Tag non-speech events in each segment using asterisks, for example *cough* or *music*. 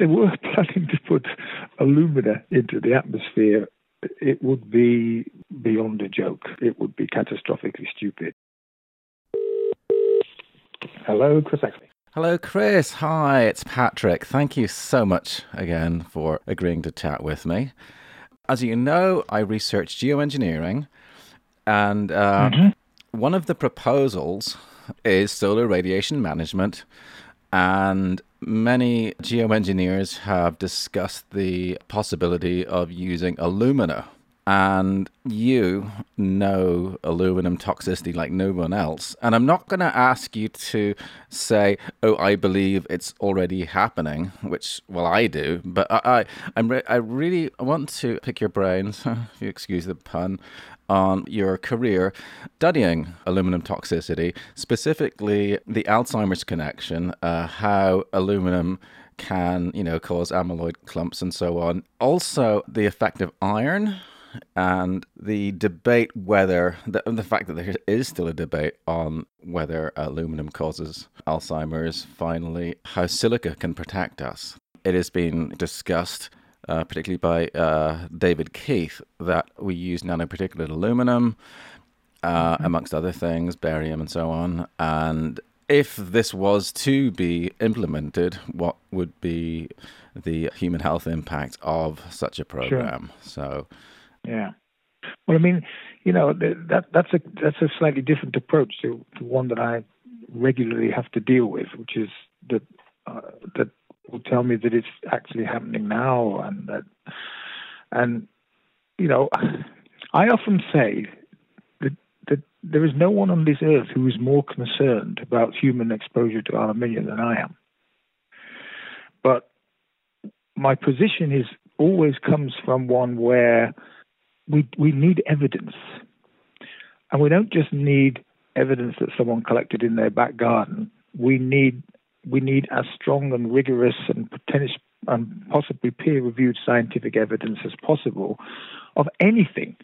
they were *laughs* planning to put alumina into the atmosphere, it would be beyond a joke. It would be catastrophically stupid. Hello, Chris Exley. Hello, Chris. Hi, it's Patrick. Thank you so much again for agreeing to chat with me. As you know, I research geoengineering, and uh, mm-hmm. one of the proposals is solar radiation management. And many geoengineers have discussed the possibility of using alumina and you know aluminum toxicity like no one else. And I'm not going to ask you to say, "Oh, I believe it's already happening," which well I do, but I, I I'm re- I really want to pick your brains, *laughs* if you excuse the pun, on your career studying aluminum toxicity, specifically the Alzheimer's connection, uh, how aluminum can, you know, cause amyloid clumps and so on. Also, the effect of iron and the debate whether the, the fact that there is still a debate on whether aluminum causes Alzheimer's, finally, how silica can protect us. It has been discussed, uh, particularly by uh, David Keith, that we use nanoparticulate aluminum, uh, mm-hmm. amongst other things, barium and so on. And if this was to be implemented, what would be the human health impact of such a program? Sure. So yeah. Well, I mean, you know, that that's a that's a slightly different approach to, to one that I regularly have to deal with, which is that uh, that will tell me that it's actually happening now, and that and you know, I often say that that there is no one on this earth who is more concerned about human exposure to aluminium than I am. But my position is always comes from one where we we need evidence, and we don't just need evidence that someone collected in their back garden. We need we need as strong and rigorous and potential and possibly peer-reviewed scientific evidence as possible of anything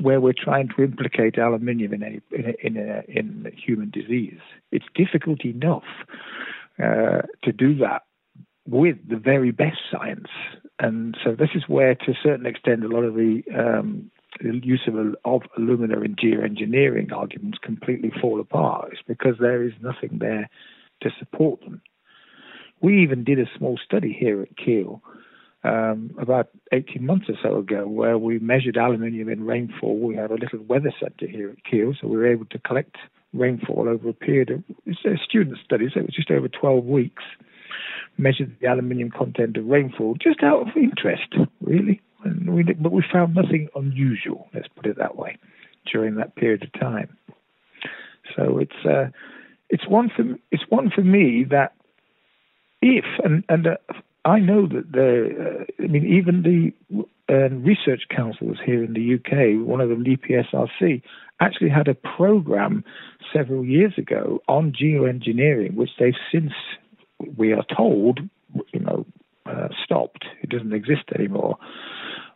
where we're trying to implicate aluminium in in in, a, in human disease. It's difficult enough uh, to do that with the very best science. And so this is where, to a certain extent, a lot of the, um, the use of, of alumina in geoengineering arguments completely fall apart. It's because there is nothing there to support them. We even did a small study here at Keele um, about 18 months or so ago where we measured aluminium in rainfall. We have a little weather center here at Keele, so we were able to collect rainfall over a period of, it's a student study, so it was just over 12 weeks measured the aluminium content of rainfall just out of interest, really. We, but we found nothing unusual, let's put it that way, during that period of time. So it's uh, it's one for it's one for me that if and and uh, I know that the uh, I mean even the uh, research councils here in the UK, one of them, the EPSRC, actually had a program several years ago on geoengineering, which they've since we are told, you know, uh, stopped. It doesn't exist anymore.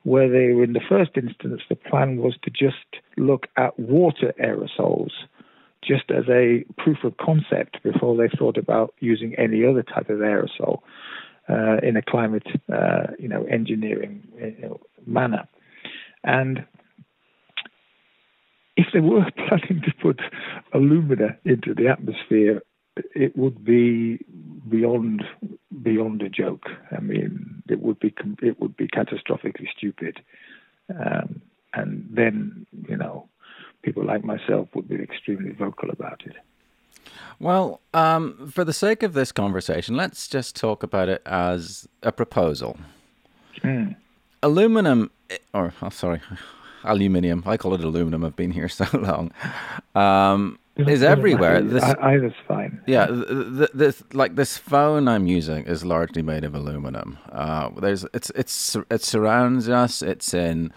Where they, in the first instance, the plan was to just look at water aerosols, just as a proof of concept before they thought about using any other type of aerosol uh, in a climate, uh, you know, engineering know, manner. And if they were *laughs* planning to put alumina into the atmosphere it would be beyond beyond a joke. I mean, it would be it would be catastrophically stupid, um, and then you know, people like myself would be extremely vocal about it. Well, um, for the sake of this conversation, let's just talk about it as a proposal. Mm. Aluminum, or oh, sorry, *laughs* aluminium. I call it aluminum. I've been here *laughs* so long. Um, is everywhere. This, I, I fine. Yeah, the, this like this phone I'm using is largely made of aluminum. Uh, there's it's it's it surrounds us. It's in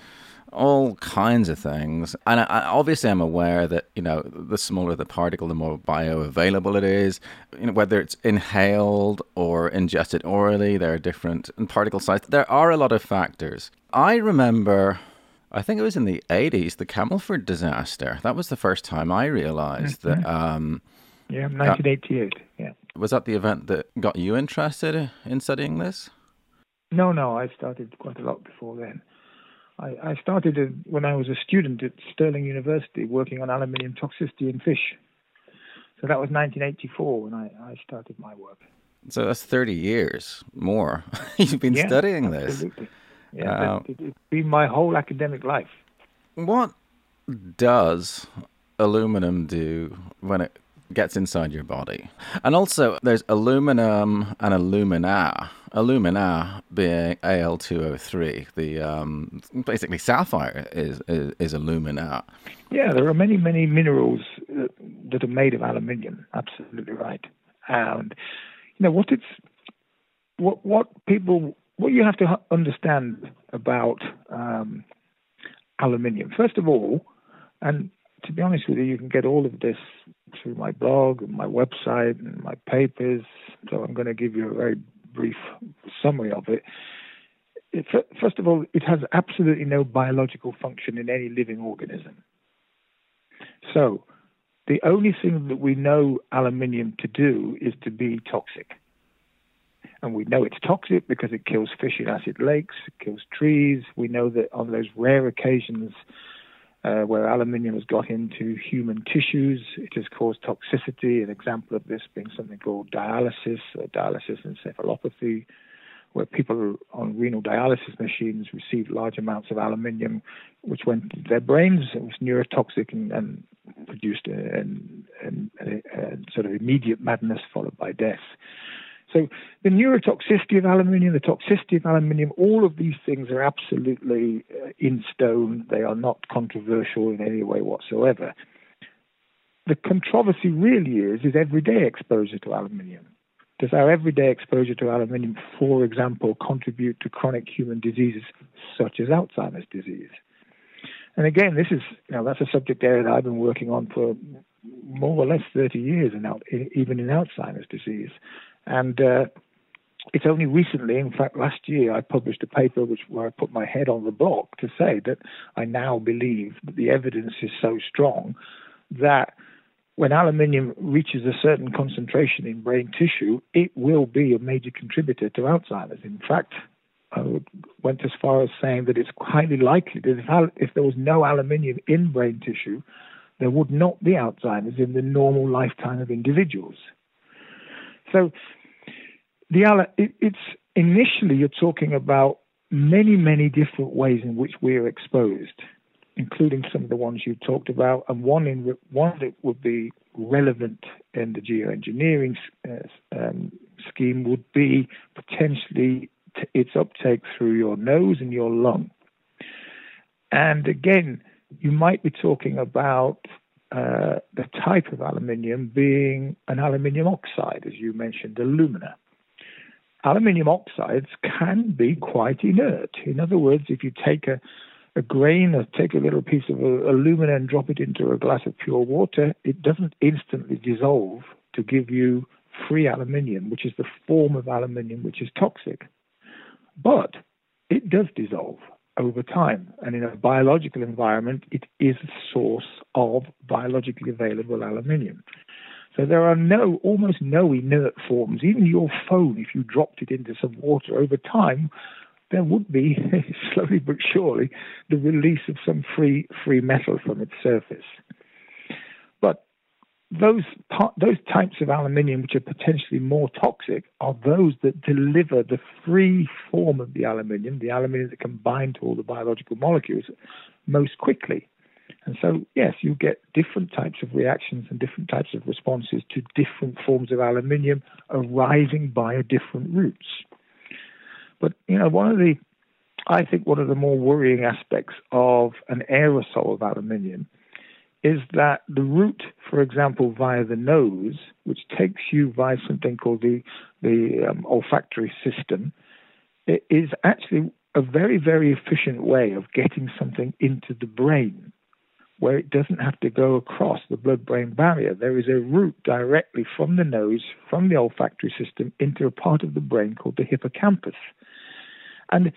all kinds of things, and I, I, obviously I'm aware that you know the smaller the particle, the more bioavailable it is. You know whether it's inhaled or ingested orally, there are different particle sizes. There are a lot of factors. I remember I think it was in the 80s, the Camelford disaster. That was the first time I realized mm-hmm. that. Um, yeah, 1988. That, yeah. Was that the event that got you interested in studying this? No, no, I started quite a lot before then. I, I started when I was a student at Stirling University working on aluminium toxicity in fish. So that was 1984 when I, I started my work. So that's 30 years more. *laughs* You've been yeah, studying absolutely. this. Yeah, uh, it, has been my whole academic life. What does aluminum do when it gets inside your body? And also, there's aluminum and alumina. Alumina being Al2O3, the um, basically sapphire is, is, is alumina. Yeah, there are many many minerals uh, that are made of aluminium. Absolutely right. And you know what it's what what people what you have to understand about um, aluminium. First of all, and to be honest with you, you can get all of this through my blog and my website and my papers. So I'm going to give you a very brief summary of it. First of all, it has absolutely no biological function in any living organism. So the only thing that we know aluminium to do is to be toxic. And we know it's toxic because it kills fish in acid lakes, it kills trees. We know that on those rare occasions uh, where aluminium has got into human tissues. It has caused toxicity. An example of this being something called dialysis, uh, dialysis encephalopathy, where people on renal dialysis machines received large amounts of aluminium, which went to their brains. It was neurotoxic and, and produced a, a, a, sort of immediate madness followed by death. So the neurotoxicity of aluminium, the toxicity of aluminium, all of these things are absolutely uh, in stone. They are not controversial in any way whatsoever. The controversy really is is everyday exposure to aluminium. Does our everyday exposure to aluminium, for example, contribute to chronic human diseases such as Alzheimer's disease? And again, this is you know that's a subject area that I've been working on for more or less 30 years, in, even in Alzheimer's disease. And uh, it's only recently, in fact, last year, I published a paper which where I put my head on the block to say that I now believe that the evidence is so strong that when aluminium reaches a certain concentration in brain tissue, it will be a major contributor to Alzheimer's. In fact, I went as far as saying that it's highly likely that if, if there was no aluminium in brain tissue, there would not be Alzheimer's in the normal lifetime of individuals. So the it, it's initially you're talking about many, many different ways in which we're exposed, including some of the ones you talked about, and one in one that would be relevant in the geoengineering uh, um, scheme would be potentially t- its uptake through your nose and your lung. And again, you might be talking about uh, the type of aluminium being an aluminium oxide, as you mentioned, alumina aluminium oxides can be quite inert. In other words, if you take a, a grain or take a little piece of alumina and drop it into a glass of pure water, it doesn't instantly dissolve to give you free aluminium, which is the form of aluminium which is toxic. But it does dissolve over time. And in a biological environment, it is a source of biologically available aluminium. So there are no, almost no inert forms. Even your phone, if you dropped it into some water over time, there would be *laughs* slowly but surely the release of some free free metal from its surface. But those those types of aluminium which are potentially more toxic are those that deliver the free form of the aluminium, the aluminium that can bind to all the biological molecules most quickly. And so, yes, you get different types of reactions and different types of responses to different forms of aluminium arising via different routes. But, you know, one of the, I think one of the more worrying aspects of an aerosol of aluminium is that the route, for example, via the nose, which takes you via something called the, the um, olfactory system, is actually a very, very efficient way of getting something into the brain where it doesn't have to go across the blood brain barrier. There is a route directly from the nose, from the olfactory system, into a part of the brain called the hippocampus. And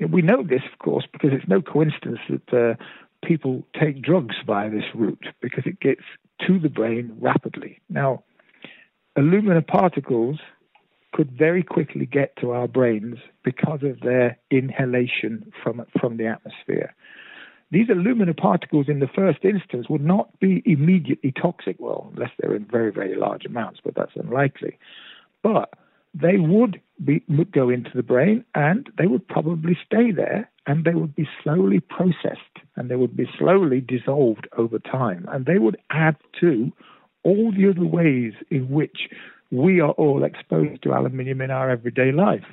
we know this, of course, because it's no coincidence that uh, people take drugs via this route because it gets to the brain rapidly. Now, alumina particles could very quickly get to our brains because of their inhalation from, from the atmosphere. These alumina particles, in the first instance, would not be immediately toxic, well, unless they're in very, very large amounts, but that's unlikely. But they would, be, go into the brain and they would probably stay there and they would be slowly processed and they would be slowly dissolved over time. And they would add to all the other ways in which we are all exposed to aluminium in our everyday life.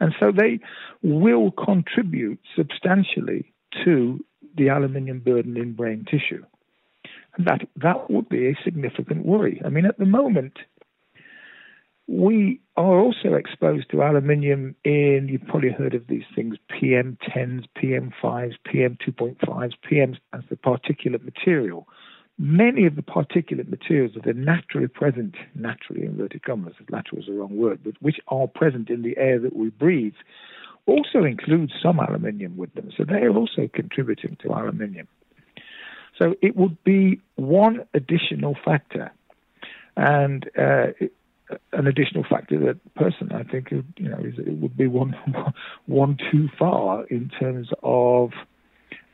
And so they will contribute substantially to the aluminium burden in brain tissue. And that, that would be a significant worry. I mean, at the moment, we are also exposed to aluminium in, you've probably heard of these things, PM10s, PM5s, PM2.5s, PMs as the particulate material. Many of the particulate materials that are naturally present, naturally inverted commas, natural is the wrong word, but which are present in the air that we breathe, also include some aluminium with them. So they are also contributing to aluminium. So it would be one additional factor. And uh, an additional factor that person I think you know is, it would be one *laughs* one too far in terms of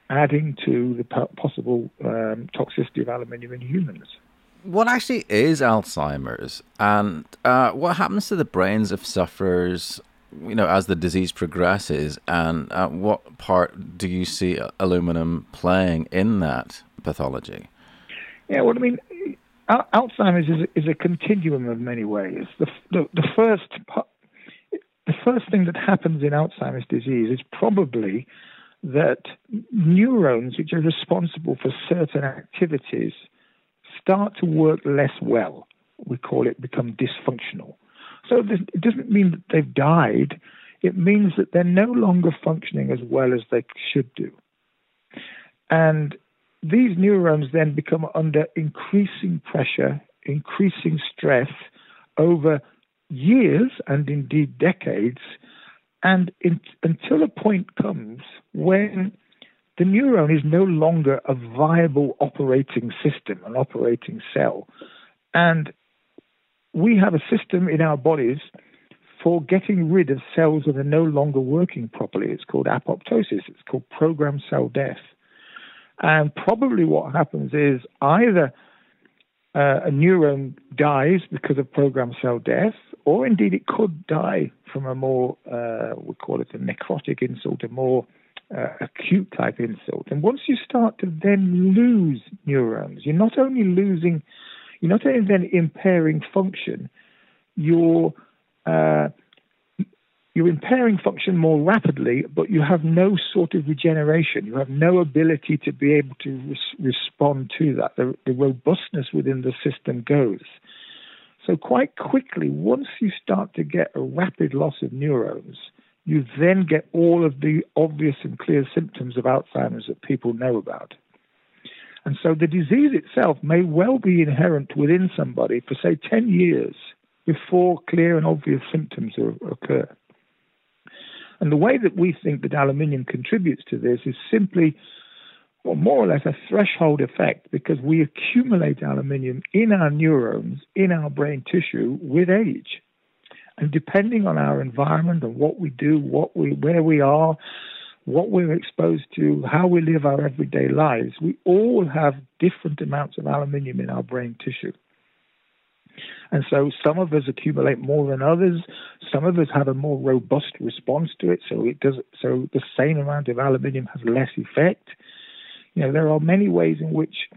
adding to the possible um, toxicity of aluminium in humans. What actually is Alzheimer's, and uh, what happens to the brains of sufferers? You know, as the disease progresses, and uh, what part do you see aluminum playing in that pathology? Yeah, well, I mean, Alzheimer's is is a continuum of many ways. The, the, the first the first thing that happens in Alzheimer's disease is probably that neurons, which are responsible for certain activities, start to work less well. We call it become dysfunctional. So it doesn't mean that they've died. It means that they're no longer functioning as well as they should do. And these neurons then become under increasing pressure, increasing stress over years and indeed decades, and in, until a point comes when the neuron is no longer a viable operating system, an operating cell. And we have a system in our bodies for getting rid of cells that are no longer working properly. It's called apoptosis, it's called programmed cell death. And probably what happens is either uh, a neuron dies because of programmed cell death, or indeed it could die from a more, uh, we call it a necrotic insult, a more uh, acute type insult. And once you start to then lose neurons, you're not only losing, you're not only then impairing function, you're uh, you're impairing function more rapidly, but you have no sort of regeneration. You have no ability to be able to res- respond to that. The, the robustness within the system goes. So, quite quickly, once you start to get a rapid loss of neurons, you then get all of the obvious and clear symptoms of Alzheimer's that people know about. And so the disease itself may well be inherent within somebody for, say, 10 years before clear and obvious symptoms occur. And the way that we think that aluminium contributes to this is simply, well, more or less a threshold effect because we accumulate aluminium in our neurons, in our brain tissue with age. And depending on our environment and what we do, what we, where we are, what we're exposed to, how we live our everyday lives, we all have different amounts of aluminium in our brain tissue. And so some of us accumulate more than others. Some of us have a more robust response to it. So it does. So the same amount of aluminium has less effect. You know, there are many ways in which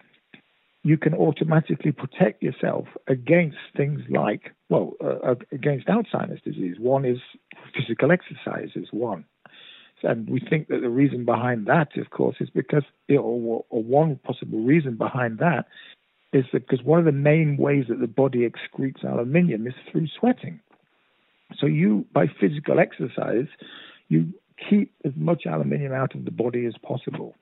you can automatically protect yourself against things like, well, uh, uh against Alzheimer's disease. One is physical exercise is one. And we think that the reason behind that, of course, is because, or, or one possible reason behind that is that because one of the main ways that the body excretes aluminium is through sweating. So you, by physical exercise, you keep as much aluminium out of the body as possible.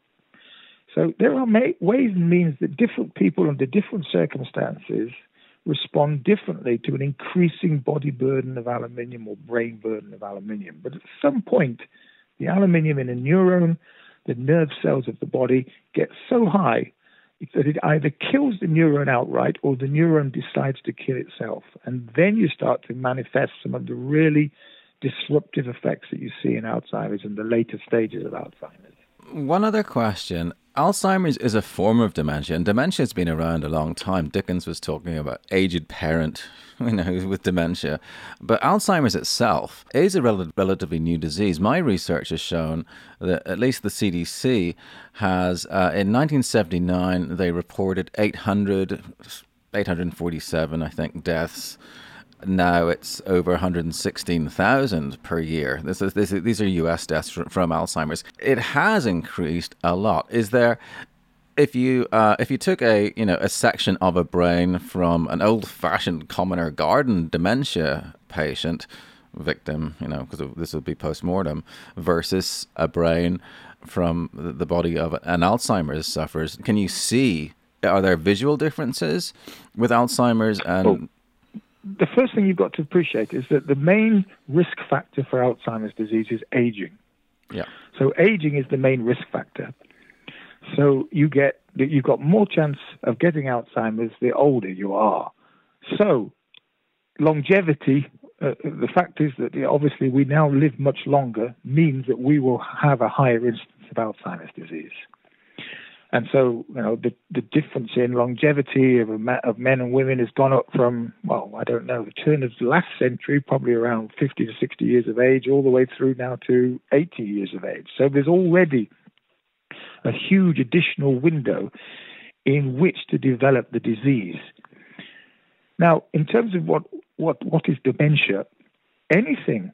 So there are ways and means that different people under different circumstances respond differently to an increasing body burden of aluminium or brain burden of aluminium. But at some point, the aluminium in a neuron, the nerve cells of the body, get so high that it either kills the neuron outright or the neuron decides to kill itself. And then you start to manifest some of the really disruptive effects that you see in Alzheimer's and the later stages of Alzheimer's. One other question. Alzheimer's is a form of dementia, and dementia has been around a long time. Dickens was talking about aged parent, *laughs* you know, with dementia. But Alzheimer's itself is a rel- relatively new disease. My research has shown that at least the CDC has, uh, in 1979, they reported 800, 847, I think, deaths now it's over 116,000 per year. This is, this is, these are US deaths from, Alzheimer's. It has increased a lot. Is there if you uh, if you took a you know a section of a brain from an old-fashioned commoner garden dementia patient victim, you know, because this would be post-mortem versus a brain from the body of an Alzheimer's sufferer, can you see are there visual differences with Alzheimer's and oh the first thing you've got to appreciate is that the main risk factor for Alzheimer's disease is aging. Yeah. So aging is the main risk factor. So you get you've got more chance of getting Alzheimer's the older you are. So longevity, uh, the fact is that obviously we now live much longer means that we will have a higher instance of Alzheimer's disease. And so, you know, the, the difference in longevity of, of men and women has gone up from, well, I don't know, the turn of the last century, probably around 50 to 60 years of age, all the way through now to 80 years of age. So there's already a huge additional window in which to develop the disease. Now, in terms of what, what, what is dementia, anything,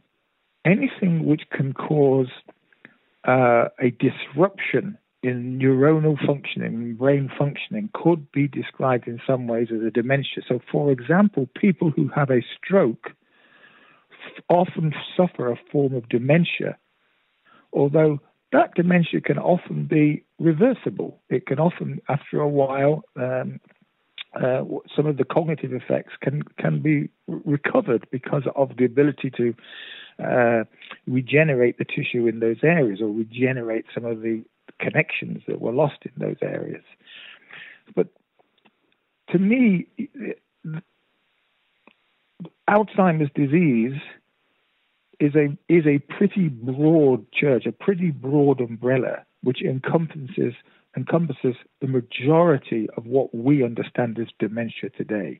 anything which can cause uh, a disruption in neuronal functioning, brain functioning, could be described in some ways as a dementia. So, for example, people who have a stroke often suffer a form of dementia, although that dementia can often be reversible. It can often, after a while, um, uh, some of the cognitive effects can can be recovered because of the ability to uh, regenerate the tissue in those areas or regenerate some of the connections that were lost in those areas. But to me, Alzheimer's disease is a is a pretty broad church, a pretty broad umbrella which encompasses encompasses the majority of what we understand as dementia today.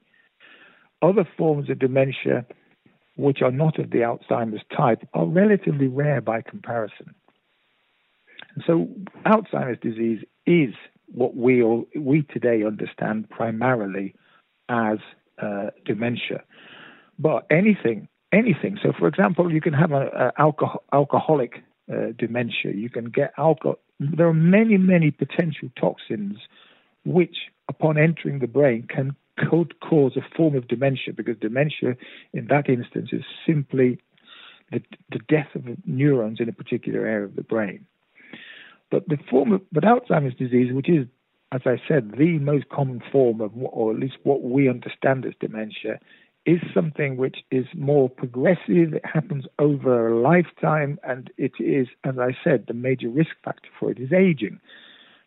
Other forms of dementia, which are not of the Alzheimer's type, are relatively rare by comparison. So Alzheimer's disease is what we all, we today understand primarily as uh, dementia. But anything, anything. So, for example, you can have an alcohol, alcoholic uh, dementia. You can get alcohol. There are many, many potential toxins which, upon entering the brain, can could cause a form of dementia because dementia, in that instance, is simply the, the death of neurons in a particular area of the brain. But the form of, but Alzheimer's disease, which is, as I said, the most common form of, or at least what we understand as dementia, is something which is more progressive. It happens over a lifetime, and it is, as I said, the major risk factor for it is aging.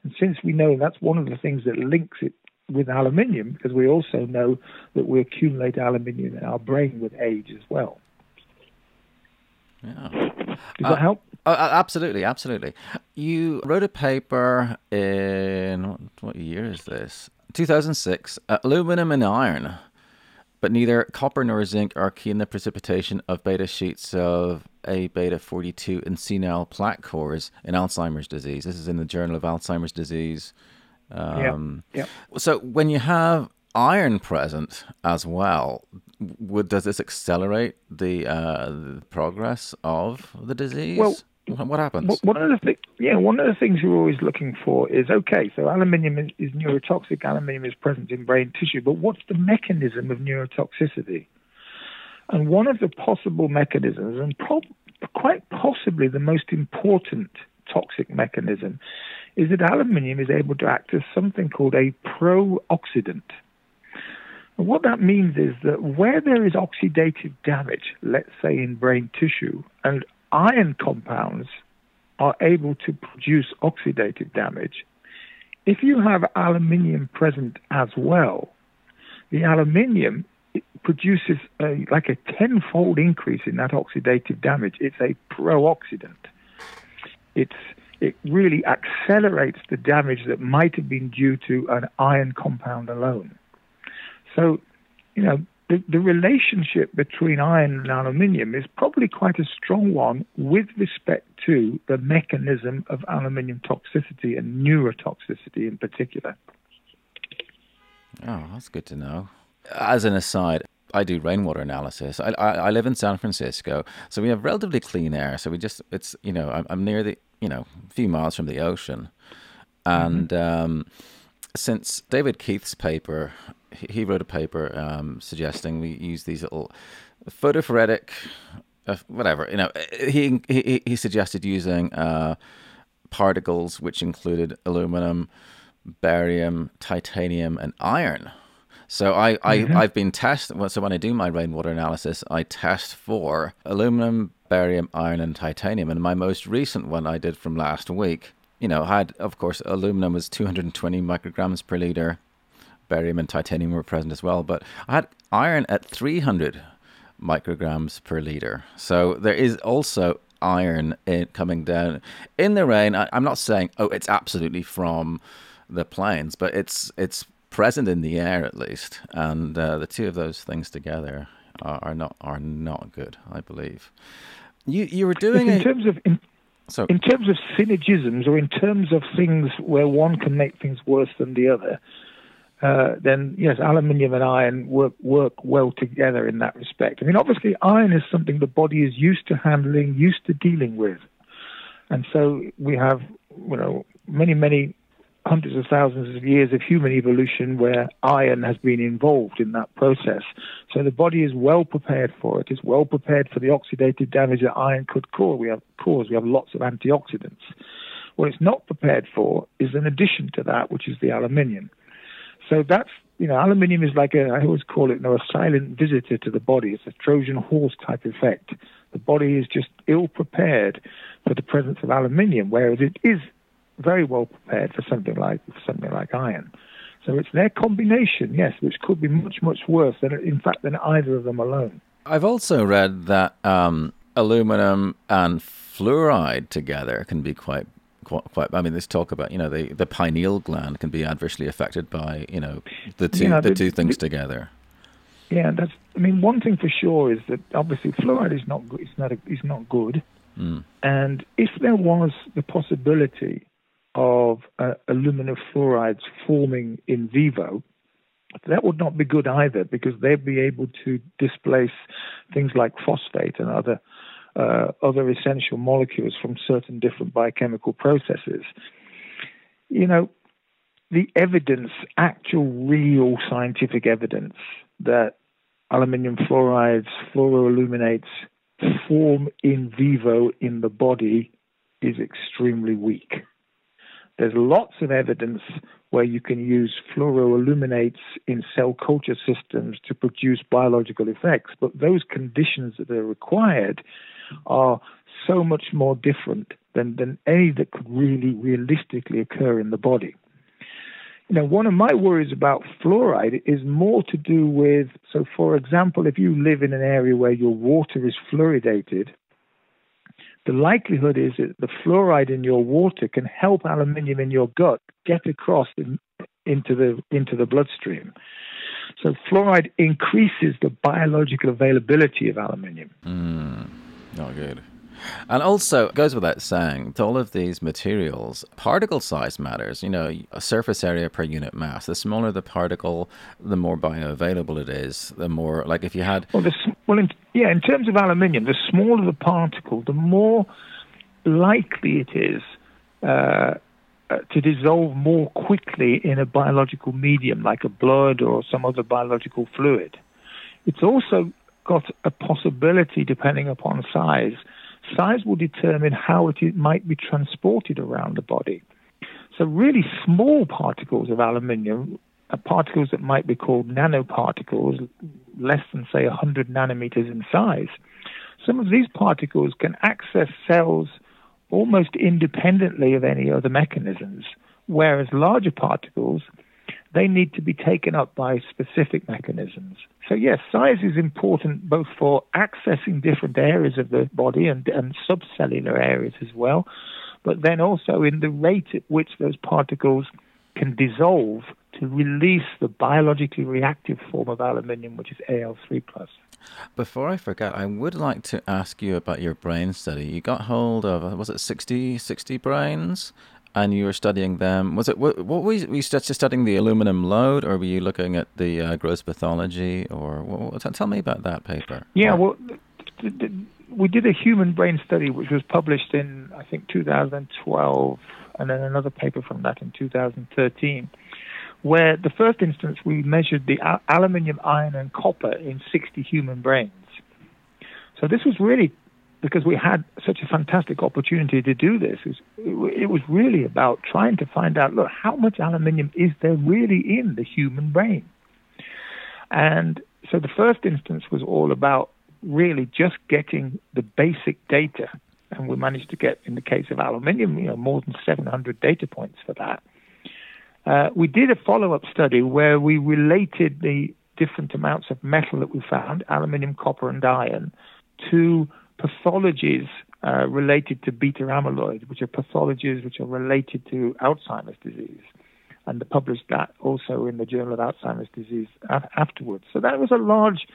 And since we know that's one of the things that links it with aluminium, because we also know that we accumulate aluminium in our brain with age as well. Yeah. Does uh, that help? Oh, absolutely, absolutely. You wrote a paper in what year is this? 2006. Uh, aluminum and iron, but neither copper nor zinc are key in the precipitation of beta sheets of A beta 42 and senile plaque cores in Alzheimer's disease. This is in the Journal of Alzheimer's Disease. Um, yeah. yeah. So when you have iron present as well, would does this accelerate the, uh, the progress of the disease? Well, what happens? One of the yeah, one of the things you're always looking for is okay. So aluminium is, is neurotoxic. Aluminium is present in brain tissue, but what's the mechanism of neurotoxicity? And one of the possible mechanisms, and quite possibly the most important toxic mechanism, is that aluminium is able to act as something called a pro-oxidant. And what that means is that where there is oxidative damage, let's say in brain tissue, and iron compounds are able to produce oxidative damage, if you have aluminium present as well, the aluminium produces a, like a tenfold increase in that oxidative damage. It's a pro-oxidant. It's it really accelerates the damage that might have been due to an iron compound alone. So, you know, the, the relationship between iron and aluminium is probably quite a strong one with respect to the mechanism of aluminium toxicity and neurotoxicity in particular. Oh, that's good to know. As an aside, I do rainwater analysis. I, I, I live in San Francisco, so we have relatively clean air. So we just it's you know I'm, I'm near the you know a few miles from the ocean, and mm-hmm. um, since David Keith's paper he wrote a paper um, suggesting we use these little photophoretic, uh, whatever. You know, he he he suggested using uh, particles which included aluminum, barium, titanium, and iron. So I, I mm-hmm. I've been testing. So when I do my rainwater analysis, I test for aluminum, barium, iron, and titanium. And my most recent one I did from last week, you know, I had of course aluminum was 220 micrograms per liter barium and titanium were present as well. But I had iron at 300 micrograms per liter. So there is also iron in, coming down in the rain. I, am not saying oh it's absolutely from the planes, but it's it's present in the air at least, and uh, the two of those things together are, are, not are not good. I believe. You you were doing in a, terms of. In- so, in terms of synergisms, or in terms of things where one can make things worse than the other, uh, then yes, aluminium and iron work work well together in that respect. I mean, obviously, iron is something the body is used to handling, used to dealing with, and so we have you know many many hundreds of thousands of years of human evolution where iron has been involved in that process. So the body is well prepared for it. It's well prepared for the oxidative damage that iron could cause. We have cause. We have lots of antioxidants. What it's not prepared for is an addition to that, which is the aluminium. So that's you know, aluminium is like a I always call it you know, a silent visitor to the body. It's a Trojan horse type effect. The body is just ill prepared for the presence of aluminium, whereas it is very well prepared for something like for something like iron. So it's their combination, yes, which could be much much worse than in fact than either of them alone. I've also read that um, aluminum and fluoride together can be quite quite, I mean, this talk about you know the the pineal gland can be adversely affected by you know the two yeah, the, the, two things the, together. Yeah, that's. I mean, one thing for sure is that obviously fluoride is not good. it's not a, it's not good, mm. and if there was the possibility of uh, aluminum fluorides forming in vivo, that would not be good either because they'd be able to displace things like phosphate and other uh, other essential molecules from certain different biochemical processes. You know, the evidence, actual, real scientific evidence that aluminium fluorides, fluoroaluminates form in vivo in the body is extremely weak. There's lots of evidence where you can use fluoroaluminates in cell culture systems to produce biological effects, but those conditions that are required are so much more different than, than any that could really realistically occur in the body. Know, one of my worries about fluoride is more to do with so, for example, if you live in an area where your water is fluoridated, the likelihood is that the fluoride in your water can help aluminium in your gut get across in, into the into the bloodstream. So fluoride increases the biological availability of aluminium. Mm. Not good. And also, it goes without saying, to all of these materials, particle size matters. You know, a surface area per unit mass. The smaller the particle, the more bioavailable it is. The more, like if you had. Well, the, well in, yeah, in terms of aluminium, the smaller the particle, the more likely it is uh, uh, to dissolve more quickly in a biological medium, like a blood or some other biological fluid. It's also got a possibility, depending upon size, size will determine how it might be transported around the body. So, really small particles of aluminium Uh, particles that might be called nanoparticles, less than, say, 100 nanometers in size. Some of these particles can access cells almost independently of any other mechanisms, whereas larger particles, they need to be taken up by specific mechanisms. So, yes, size is important both for accessing different areas of the body and, and subcellular areas as well, but then also in the rate at which those particles can dissolve to release the biologically reactive form of aluminium, which is Al3+. Before I forget, I would like to ask you about your brain study. You got hold of, was it 60, 60 brains? And you were studying them. Was it what, what were you, were you studying the aluminum load, or were you looking at the uh, gross pathology? Or what, tell me about that paper. Yeah, well, we did a human brain study, which was published in I think 2012, and then another paper from that in 2013 where the first instance we measured the al- aluminium, iron, and copper in 60 human brains. So this was really because we had such a fantastic opportunity to do this. It was, it was really about trying to find out, look, how much aluminium is there really in the human brain? And so the first instance was all about really just getting the basic data. And we managed to get, in the case of aluminium, you know, more than 700 data points for that. Uh, we did a follow up study where we related the different amounts of metal that we found, aluminium, copper, and iron, to pathologies uh, related to beta amyloid, which are pathologies which are related to Alzheimer's disease. And published that also in the Journal of Alzheimer's Disease afterwards. So that was a large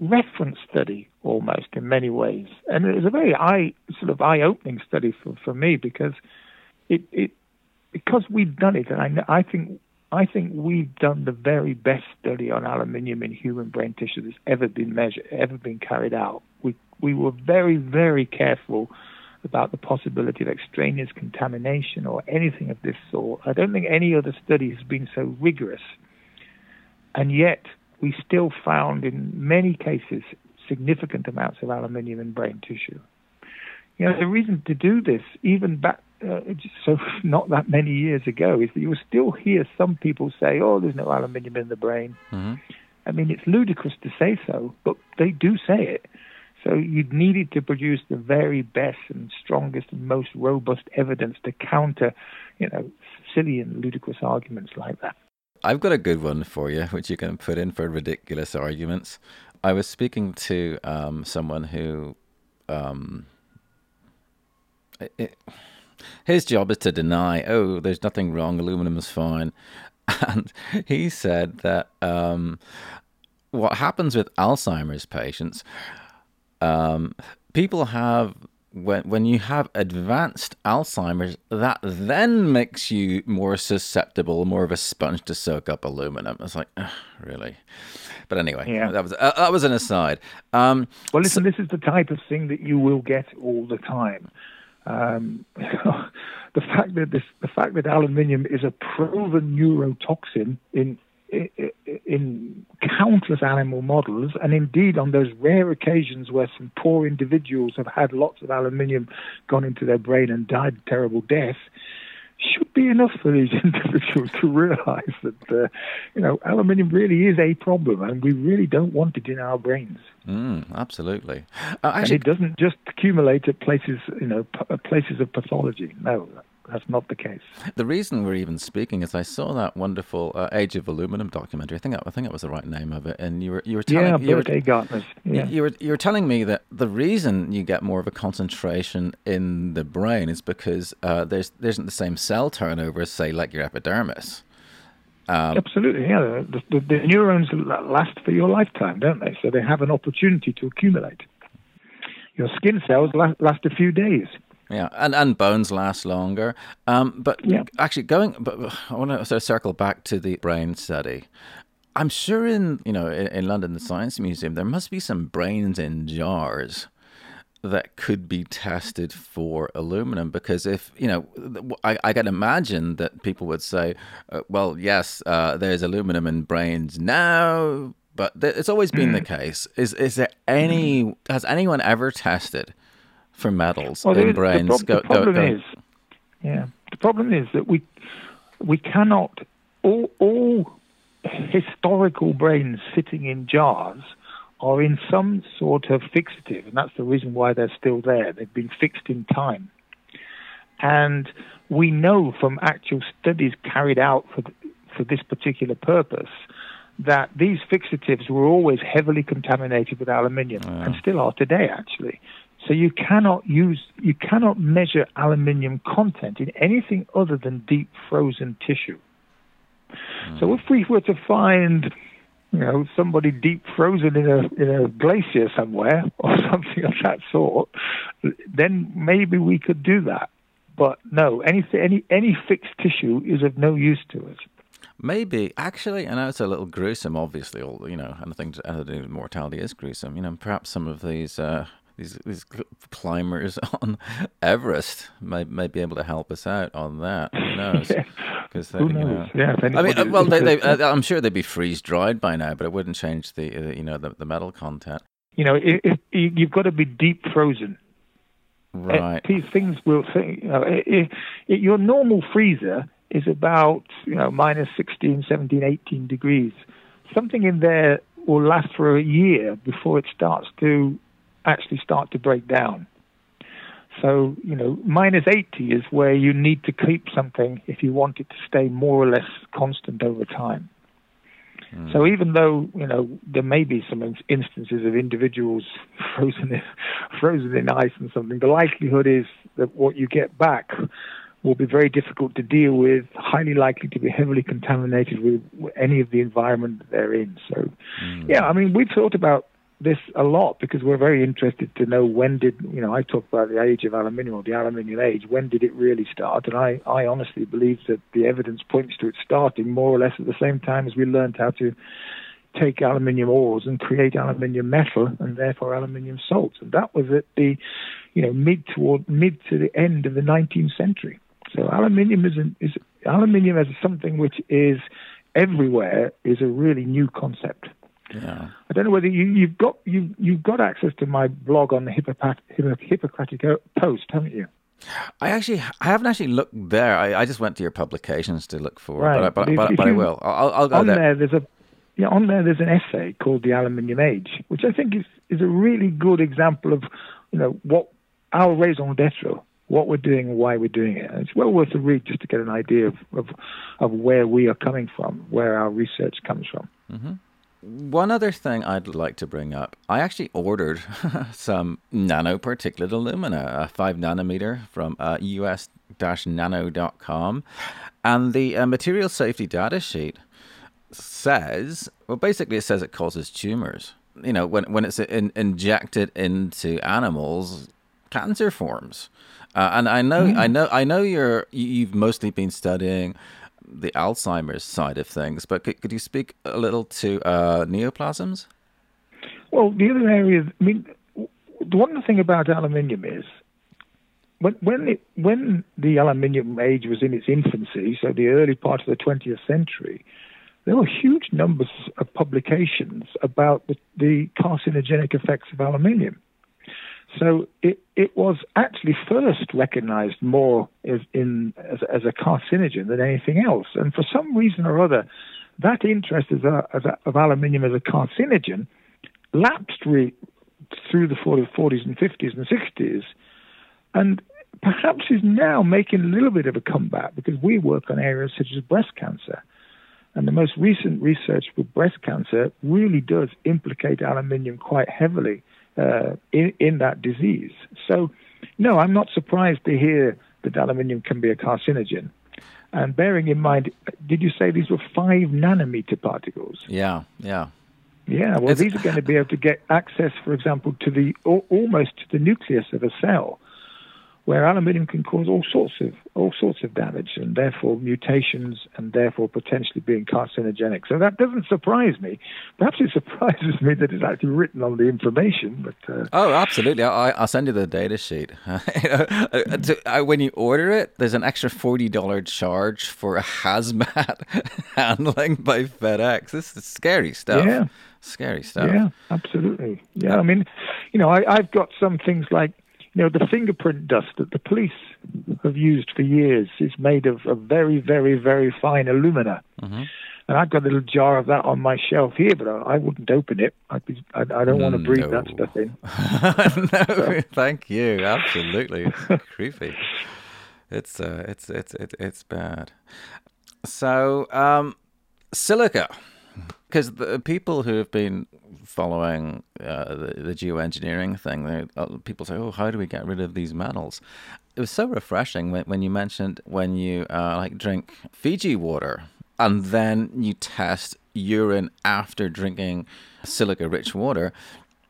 reference study almost in many ways. And it was a very eye, sort of eye opening study for, for me because it, it because we've done it, and I, I think I think we've done the very best study on aluminium in human brain tissue that's ever been measured, ever been carried out. We we were very very careful about the possibility of extraneous contamination or anything of this sort. I don't think any other study has been so rigorous, and yet we still found in many cases significant amounts of aluminium in brain tissue. You know, the reason to do this, even back uh, so *laughs* not that many years ago is that you will still hear some people say, "Oh, there's no aluminium in the brain." Mm-hmm. I mean, it's ludicrous to say so, but they do say it. So you needed to produce the very best and strongest and most robust evidence to counter, you know, silly and ludicrous arguments like that. I've got a good one for you, which you can put in for ridiculous arguments. I was speaking to um, someone who, um, it, his job is to deny, oh, there's nothing wrong, aluminum is fine. *laughs* And he said that um, what happens with Alzheimer's patients, um, people have when when you have advanced Alzheimer's, that then makes you more susceptible, more of a sponge to soak up aluminum. It's like, really, but anyway, yeah. that was uh, that was an aside. Um, well, listen, so, this is the type of thing that you will get all the time. Um, *laughs* the fact that this, the fact that aluminium is a proven neurotoxin in, in in countless animal models, and indeed on those rare occasions where some poor individuals have had lots of aluminium gone into their brain and died a terrible deaths, should be enough for these *laughs* individuals to realize that, uh, you know, aluminium really is a problem and we really don't want it in our brains. Mm, absolutely. Uh, actually, and it doesn't just accumulate at places, you know, p- places of pathology. No, that's not the case. The reason we're even speaking is I saw that wonderful uh, Age of Aluminum documentary. I think that, I think that was the right name of it. And you were you were telling yeah, you were, yeah. you were you were telling me that the reason you get more of a concentration in the brain is because uh, there's there isn't the same cell turnover as say like your epidermis. Um, Absolutely, yeah. The, the, the neurons last for your lifetime, don't they? So they have an opportunity to accumulate. Your skin cells last, last a few days. Yeah, and, and bones last longer. Um, but yeah. actually, going, but I want to sort of circle back to the brain study. I'm sure in you know in, in London, the Science Museum, there must be some brains in jars that could be tested for aluminum because if you know i, I can imagine that people would say uh, well yes uh, there's aluminum in brains now but th- it's always been the mm. case is is there any has anyone ever tested for metals well, in brains. The, pro- the problem go, go. is, yeah, the problem is that we we cannot all all historical brains sitting in jars are in some sort of fixative, and that's the reason why they're still there. They've been fixed in time. And we know from actual studies carried out for, for this particular purpose that these fixatives were always heavily contaminated with aluminium and still are today, actually. So you cannot use, you cannot measure aluminium content in anything other than deep frozen tissue. Mm. So if we were to find, you know, somebody deep frozen in a in a glacier somewhere *laughs* or something of that sort, then maybe we could do that. But no, any any any fixed tissue is of no use to us. Maybe actually, I know it's a little gruesome. Obviously, all you know, anything to do with mortality is gruesome. You know, perhaps some of these uh, these these climbers *laughs* on Everest might may be able to help us out on that. Who *laughs* knows? Because yeah. Who knows? You know, yeah, I mean, uh, well, they, they, uh, I'm sure they'd be freeze dried by now, but it wouldn't change the uh, you know the, the metal content. You know, it, it, you've got to be deep frozen. Right. these things will say, you know, your normal freezer is about you know minus 16, 17, 18 degrees. Something in there will last for a year before it starts to actually start to break down. So, you know, minus 80 is where you need to keep something if you want it to stay more or less constant over time. Mm. So even though, you know, there may be some instances of individuals *laughs* frozen in, *laughs* frozen in ice and something, the likelihood is that what you get back will be very difficult to deal with, highly likely to be heavily contaminated with any of the environment that they're in. So, mm. yeah, I mean, we've thought about this a lot because we're very interested to know when did you know I talk about the age of aluminium or the aluminium age when did it really start? And I I honestly believe that the evidence points to it starting more or less at the same time as we learned how to take aluminium ores and create aluminium metal and therefore aluminium salts and that was at the you know mid toward mid to the end of the 19th century. So aluminium is an, is aluminium as something which is everywhere is a really new concept yeah. I don't know whether you, have got you you've got access to my blog on the Hippocratic, Hippocratic Post, haven't you? I actually I haven't actually looked there. I, I just went to your publications to look for, right. but, but, but, but, but you, I will. I'll, I'll go on there. there. There's a yeah, on there there's an essay called "The Aluminium Age," which I think is is a really good example of you know what our raison d'être, what we're doing and why we're doing it. And it's well worth a read just to get an idea of of, of where we are coming from, where our research comes from. Mm-hmm. One other thing I'd like to bring up I actually ordered *laughs* some nanoparticulate alumina, a 5 nanometer from uh, us nano.com. And the uh, material safety data sheet says, well, basically, it says it causes tumors. You know, when, when it's in, injected into animals, cancer forms. Uh, and I know, mm. I know, I know you're you've mostly been studying the Alzheimer's side of things, but could, could you speak a little to uh, neoplasms? Well, the other area, I mean, the one thing about aluminium is when when, it, when the aluminium age was in its infancy, so the early part of the 20th century, there were huge numbers of publications about the, the carcinogenic effects of aluminium. So it, it was actually first recognized more as, in, as, as a carcinogen than anything else. And for some reason or other, that interest of aluminium as a carcinogen lapsed re, through the 40s and 50s and 60s. And perhaps is now making a little bit of a comeback because we work on areas such as breast cancer. And the most recent research with breast cancer really does implicate aluminium quite heavily uh, in, in that disease. So, no, I'm not surprised to hear that aluminium can be a carcinogen. And bearing in mind, did you say these were five nanometer particles? Yeah, yeah. Yeah, well, it's, these are going to be able to get access, for example, to the almost to the nucleus of a cell where aluminium can cause all sorts of all sorts of damage and therefore mutations and therefore potentially being carcinogenic. So that doesn't surprise me. Perhaps it *laughs* surprises me that it's actually written on the information. But uh, oh, absolutely! I, will send you the data sheet. *laughs* Uh, when you order it, there's an extra forty dollar charge for a hazmat *laughs* handling by FedEx. This is scary stuff. Yeah, scary stuff. Yeah, absolutely. Yeah, I mean, you know, I, I've got some things like you know, the fingerprint dust that the police have used for years is made of, a very, very, very fine alumina. Mm-hmm. And I've got a little jar of that on my shelf here, but I, I wouldn't open it. I'd be, I, I don't want to breathe no. that stuff in. *laughs* no, so. thank you. Absolutely. It's creepy. It's uh, it's it's it's it's bad. So um, silica, because the people who have been following uh, the, the geoengineering thing, uh, people say, "Oh, how do we get rid of these metals?" It was so refreshing when, when you mentioned when you uh, like drink Fiji water and then you test urine after drinking silica-rich water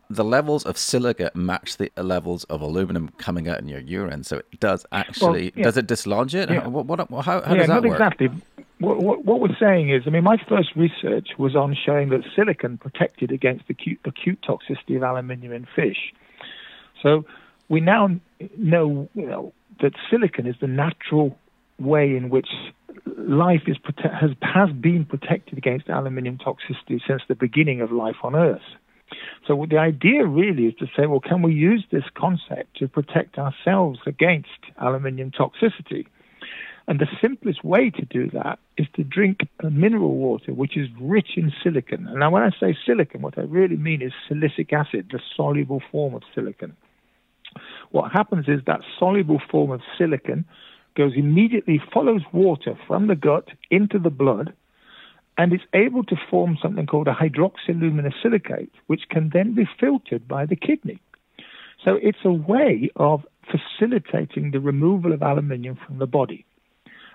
the levels of silica match the levels of aluminum coming out in your urine. So it does actually, well, yeah. does it dislodge it? Yeah. What, what, how, how yeah, does that not work? exactly. What, what, what, we're saying is, I mean, my first research was on showing that silicon protected against acute, acute toxicity of aluminium in fish. So we now know, you know that silicon is the natural way in which life is prote- has, has been protected against aluminium toxicity since the beginning of life on Earth. So the idea really is to say, well, can we use this concept to protect ourselves against aluminium toxicity? And the simplest way to do that is to drink mineral water, which is rich in silicon. And now, when I say silicon, what I really mean is silicic acid, the soluble form of silicon. What happens is that soluble form of silicon goes immediately, follows water from the gut into the blood, and it's able to form something called a hydroxyaluminosilicate, which can then be filtered by the kidney. So it's a way of facilitating the removal of aluminium from the body.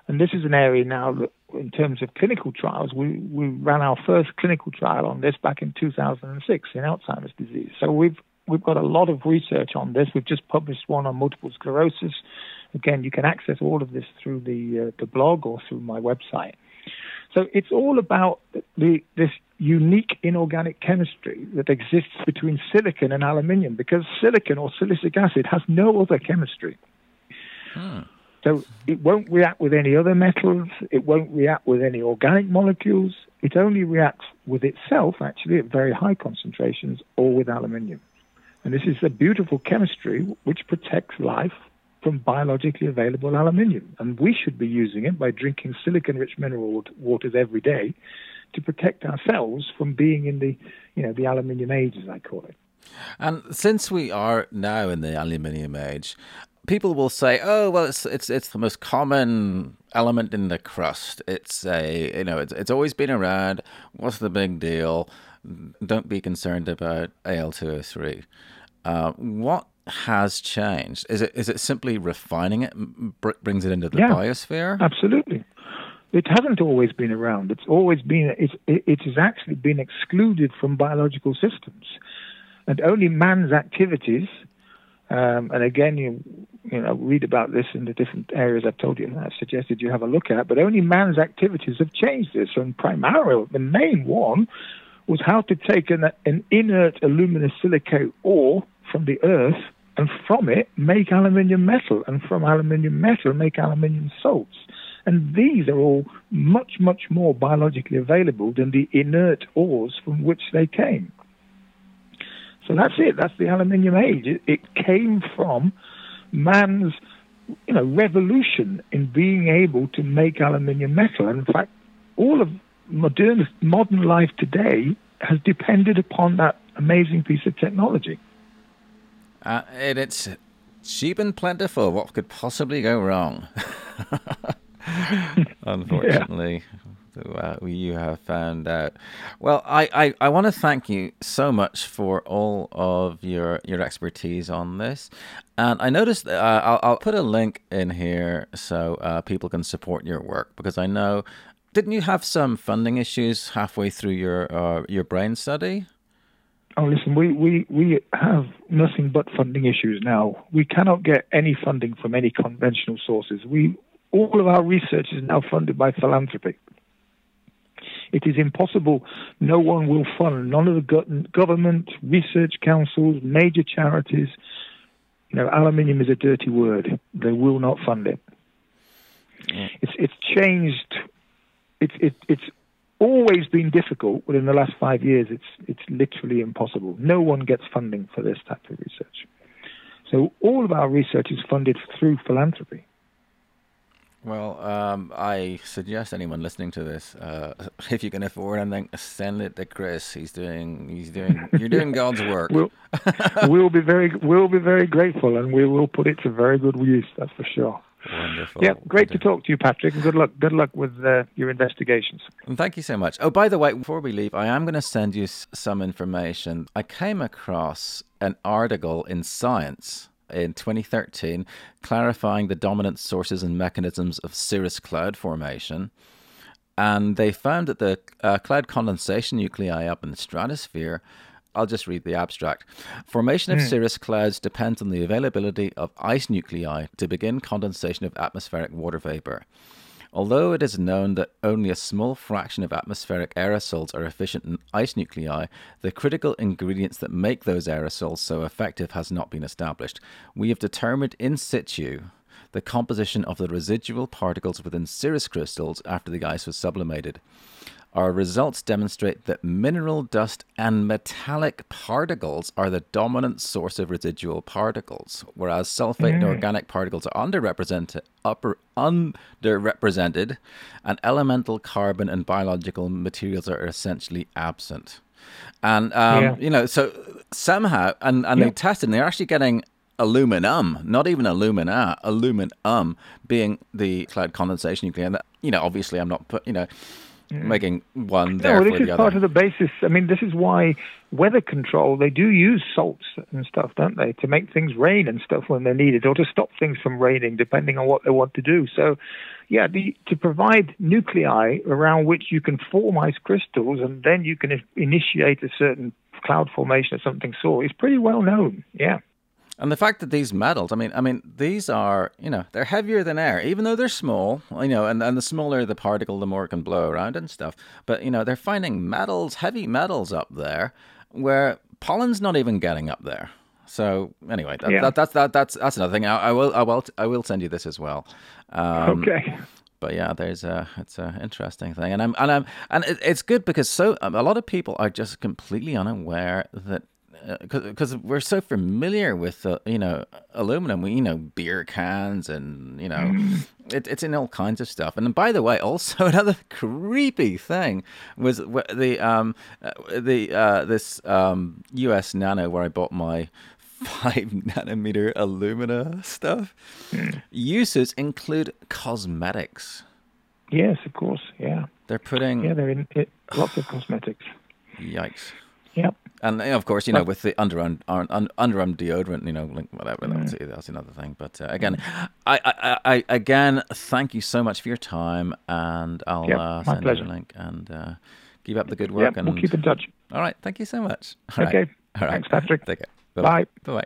And this is an area now that, in terms of clinical trials, we, we ran our first clinical trial on this back in 2006 in Alzheimer's disease. So we've we've got a lot of research on this. We've just published one on multiple sclerosis. Again, you can access all of this through the uh, the blog or through my website. So it's all about the, this unique inorganic chemistry that exists between silicon and aluminium because silicon or silicic acid has no other chemistry. Hmm. So it won't react with any other metals, it won't react with any organic molecules, it only reacts with itself, actually, at very high concentrations or with aluminium. And this is a beautiful chemistry which protects life from biologically available aluminium. And we should be using it by drinking silicon rich mineral waters every day to protect ourselves from being in the, you know, the aluminium age, as I call it. And since we are now in the aluminium age, people will say, "Oh, well, it's it's it's the most common element in the crust. It's a you know, it's it's always been around. What's the big deal? Don't be concerned about Al2O3." Uh, what has changed? Is it is it simply refining it, brings it into the yeah, biosphere? Absolutely. It hasn't always been around. It's always been. It's, it has actually been excluded from biological systems, and only man's activities. Um, and again, you you know read about this in the different areas I've told you and I've suggested you have a look at. But only man's activities have changed this. And primarily, the main one was how to take an, an inert aluminosilicate ore from the earth and from it make aluminium metal, and from aluminium metal make aluminium salts. And these are all much, much more biologically available than the inert ores from which they came. So that's it. That's the aluminium age. It, it came from man's, you know, revolution in being able to make aluminium metal. And in fact, all of modern modern life today has depended upon that amazing piece of technology. Uh, and it's cheap and plentiful. What could possibly go wrong? *laughs* *laughs* Unfortunately. Uh, you have found out. Well, I, I, I want to thank you so much for all of your your expertise on this. And I noticed uh, I'll, I'll put a link in here so uh, people can support your work because I know. Didn't you have some funding issues halfway through your uh, your brain study? Oh, listen, we, we, we have nothing but funding issues now. We cannot get any funding from any conventional sources. We, all of our research is now funded by philanthropy. It is impossible. No one will fund. None of the government, research councils, major charities. You know, aluminium is a dirty word. They will not fund it. Yeah. It's it's changed. It's it, it's always been difficult, but in the last five years, it's it's literally impossible. No one gets funding for this type of research. So all of our research is funded through philanthropy. Well, um, I suggest anyone listening to this, uh, *laughs* if you can afford anything, send it to Chris. He's doing, he's doing, *laughs* you're doing God's work. We'll, *laughs* we'll be very, we'll be very grateful, and we will put it to very good use. That's for sure. Wonderful. Yeah, great to talk to you, Patrick, and good luck. Good luck with uh, your investigations. And thank you so much. Oh, by the way, before we leave, I am going to send you some information. I came across an article in Science in 2013 clarifying the dominant sources and mechanisms of cirrus cloud formation. And they found that the uh, cloud condensation nuclei up in the stratosphere I'll just read the abstract. Formation of cirrus clouds depends on the availability of ice nuclei to begin condensation of atmospheric water vapor. Although it is known that only a small fraction of atmospheric aerosols are efficient in ice nuclei, the critical ingredients that make those aerosols so effective has not been established. We have determined in situ the composition of the residual particles within cirrus crystals after the ice was sublimated. Our results demonstrate that mineral dust and metallic particles are the dominant source of residual particles, whereas sulfate mm. and organic particles are underrepresented, upper, underrepresented, and elemental carbon and biological materials are essentially absent. And um, yeah. you know, so somehow, and, and they tested, and they're actually getting aluminum, not even alumina, aluminum being the cloud condensation nuclei. And that, you know, obviously, I'm not put, you know mm. making one there no, this is part of the basis. I mean, this is why weather control they do use salts and stuff, don't they, to make things rain and stuff when they're needed, or to stop things from raining, depending on what they want to do. So, yeah, the, to provide nuclei around which you can form ice crystals, and then you can initiate a certain cloud formation of something sort is pretty well known. Yeah. And the fact that these metals, I mean, I mean, these are, you know, they're heavier than air, even though they're small, you know, and, and the smaller the particle, the more it can blow around and stuff. But, you know, they're finding metals, heavy metals up there where pollen's not even getting up there. So anyway, that, yeah. that, that's that, that's that's another thing. I, I, will I will I will send you this as well. Um, okay. But yeah, there's a it's an interesting thing, and I'm and I'm and it, it's good because so a lot of people are just completely unaware that because uh, we're so familiar with uh, you know aluminum. We you know beer cans and you know mm. it, it's in all kinds of stuff. And by the way also *laughs* another creepy thing was the um uh, the uh this um us nano where i bought my *laughs* five nanometer alumina stuff. Mm. uses include cosmetics. Yes of course. Yeah. They're putting yeah they're in it, lots of cosmetics. *sighs* Yikes Yep. And of course, you know, with the underarm underarm deodorant, you know, like whatever, mm. that's, that's another thing. But uh, again, I, I, I, again, thank you so much for your time, and I'll yep, uh, send pleasure. you a link and uh, keep up the good work. Yep, and we'll keep in touch. All right, thank you so much. *laughs* All okay. Right. All right. Thanks, Patrick. Take care. Bye. Bye. Bye.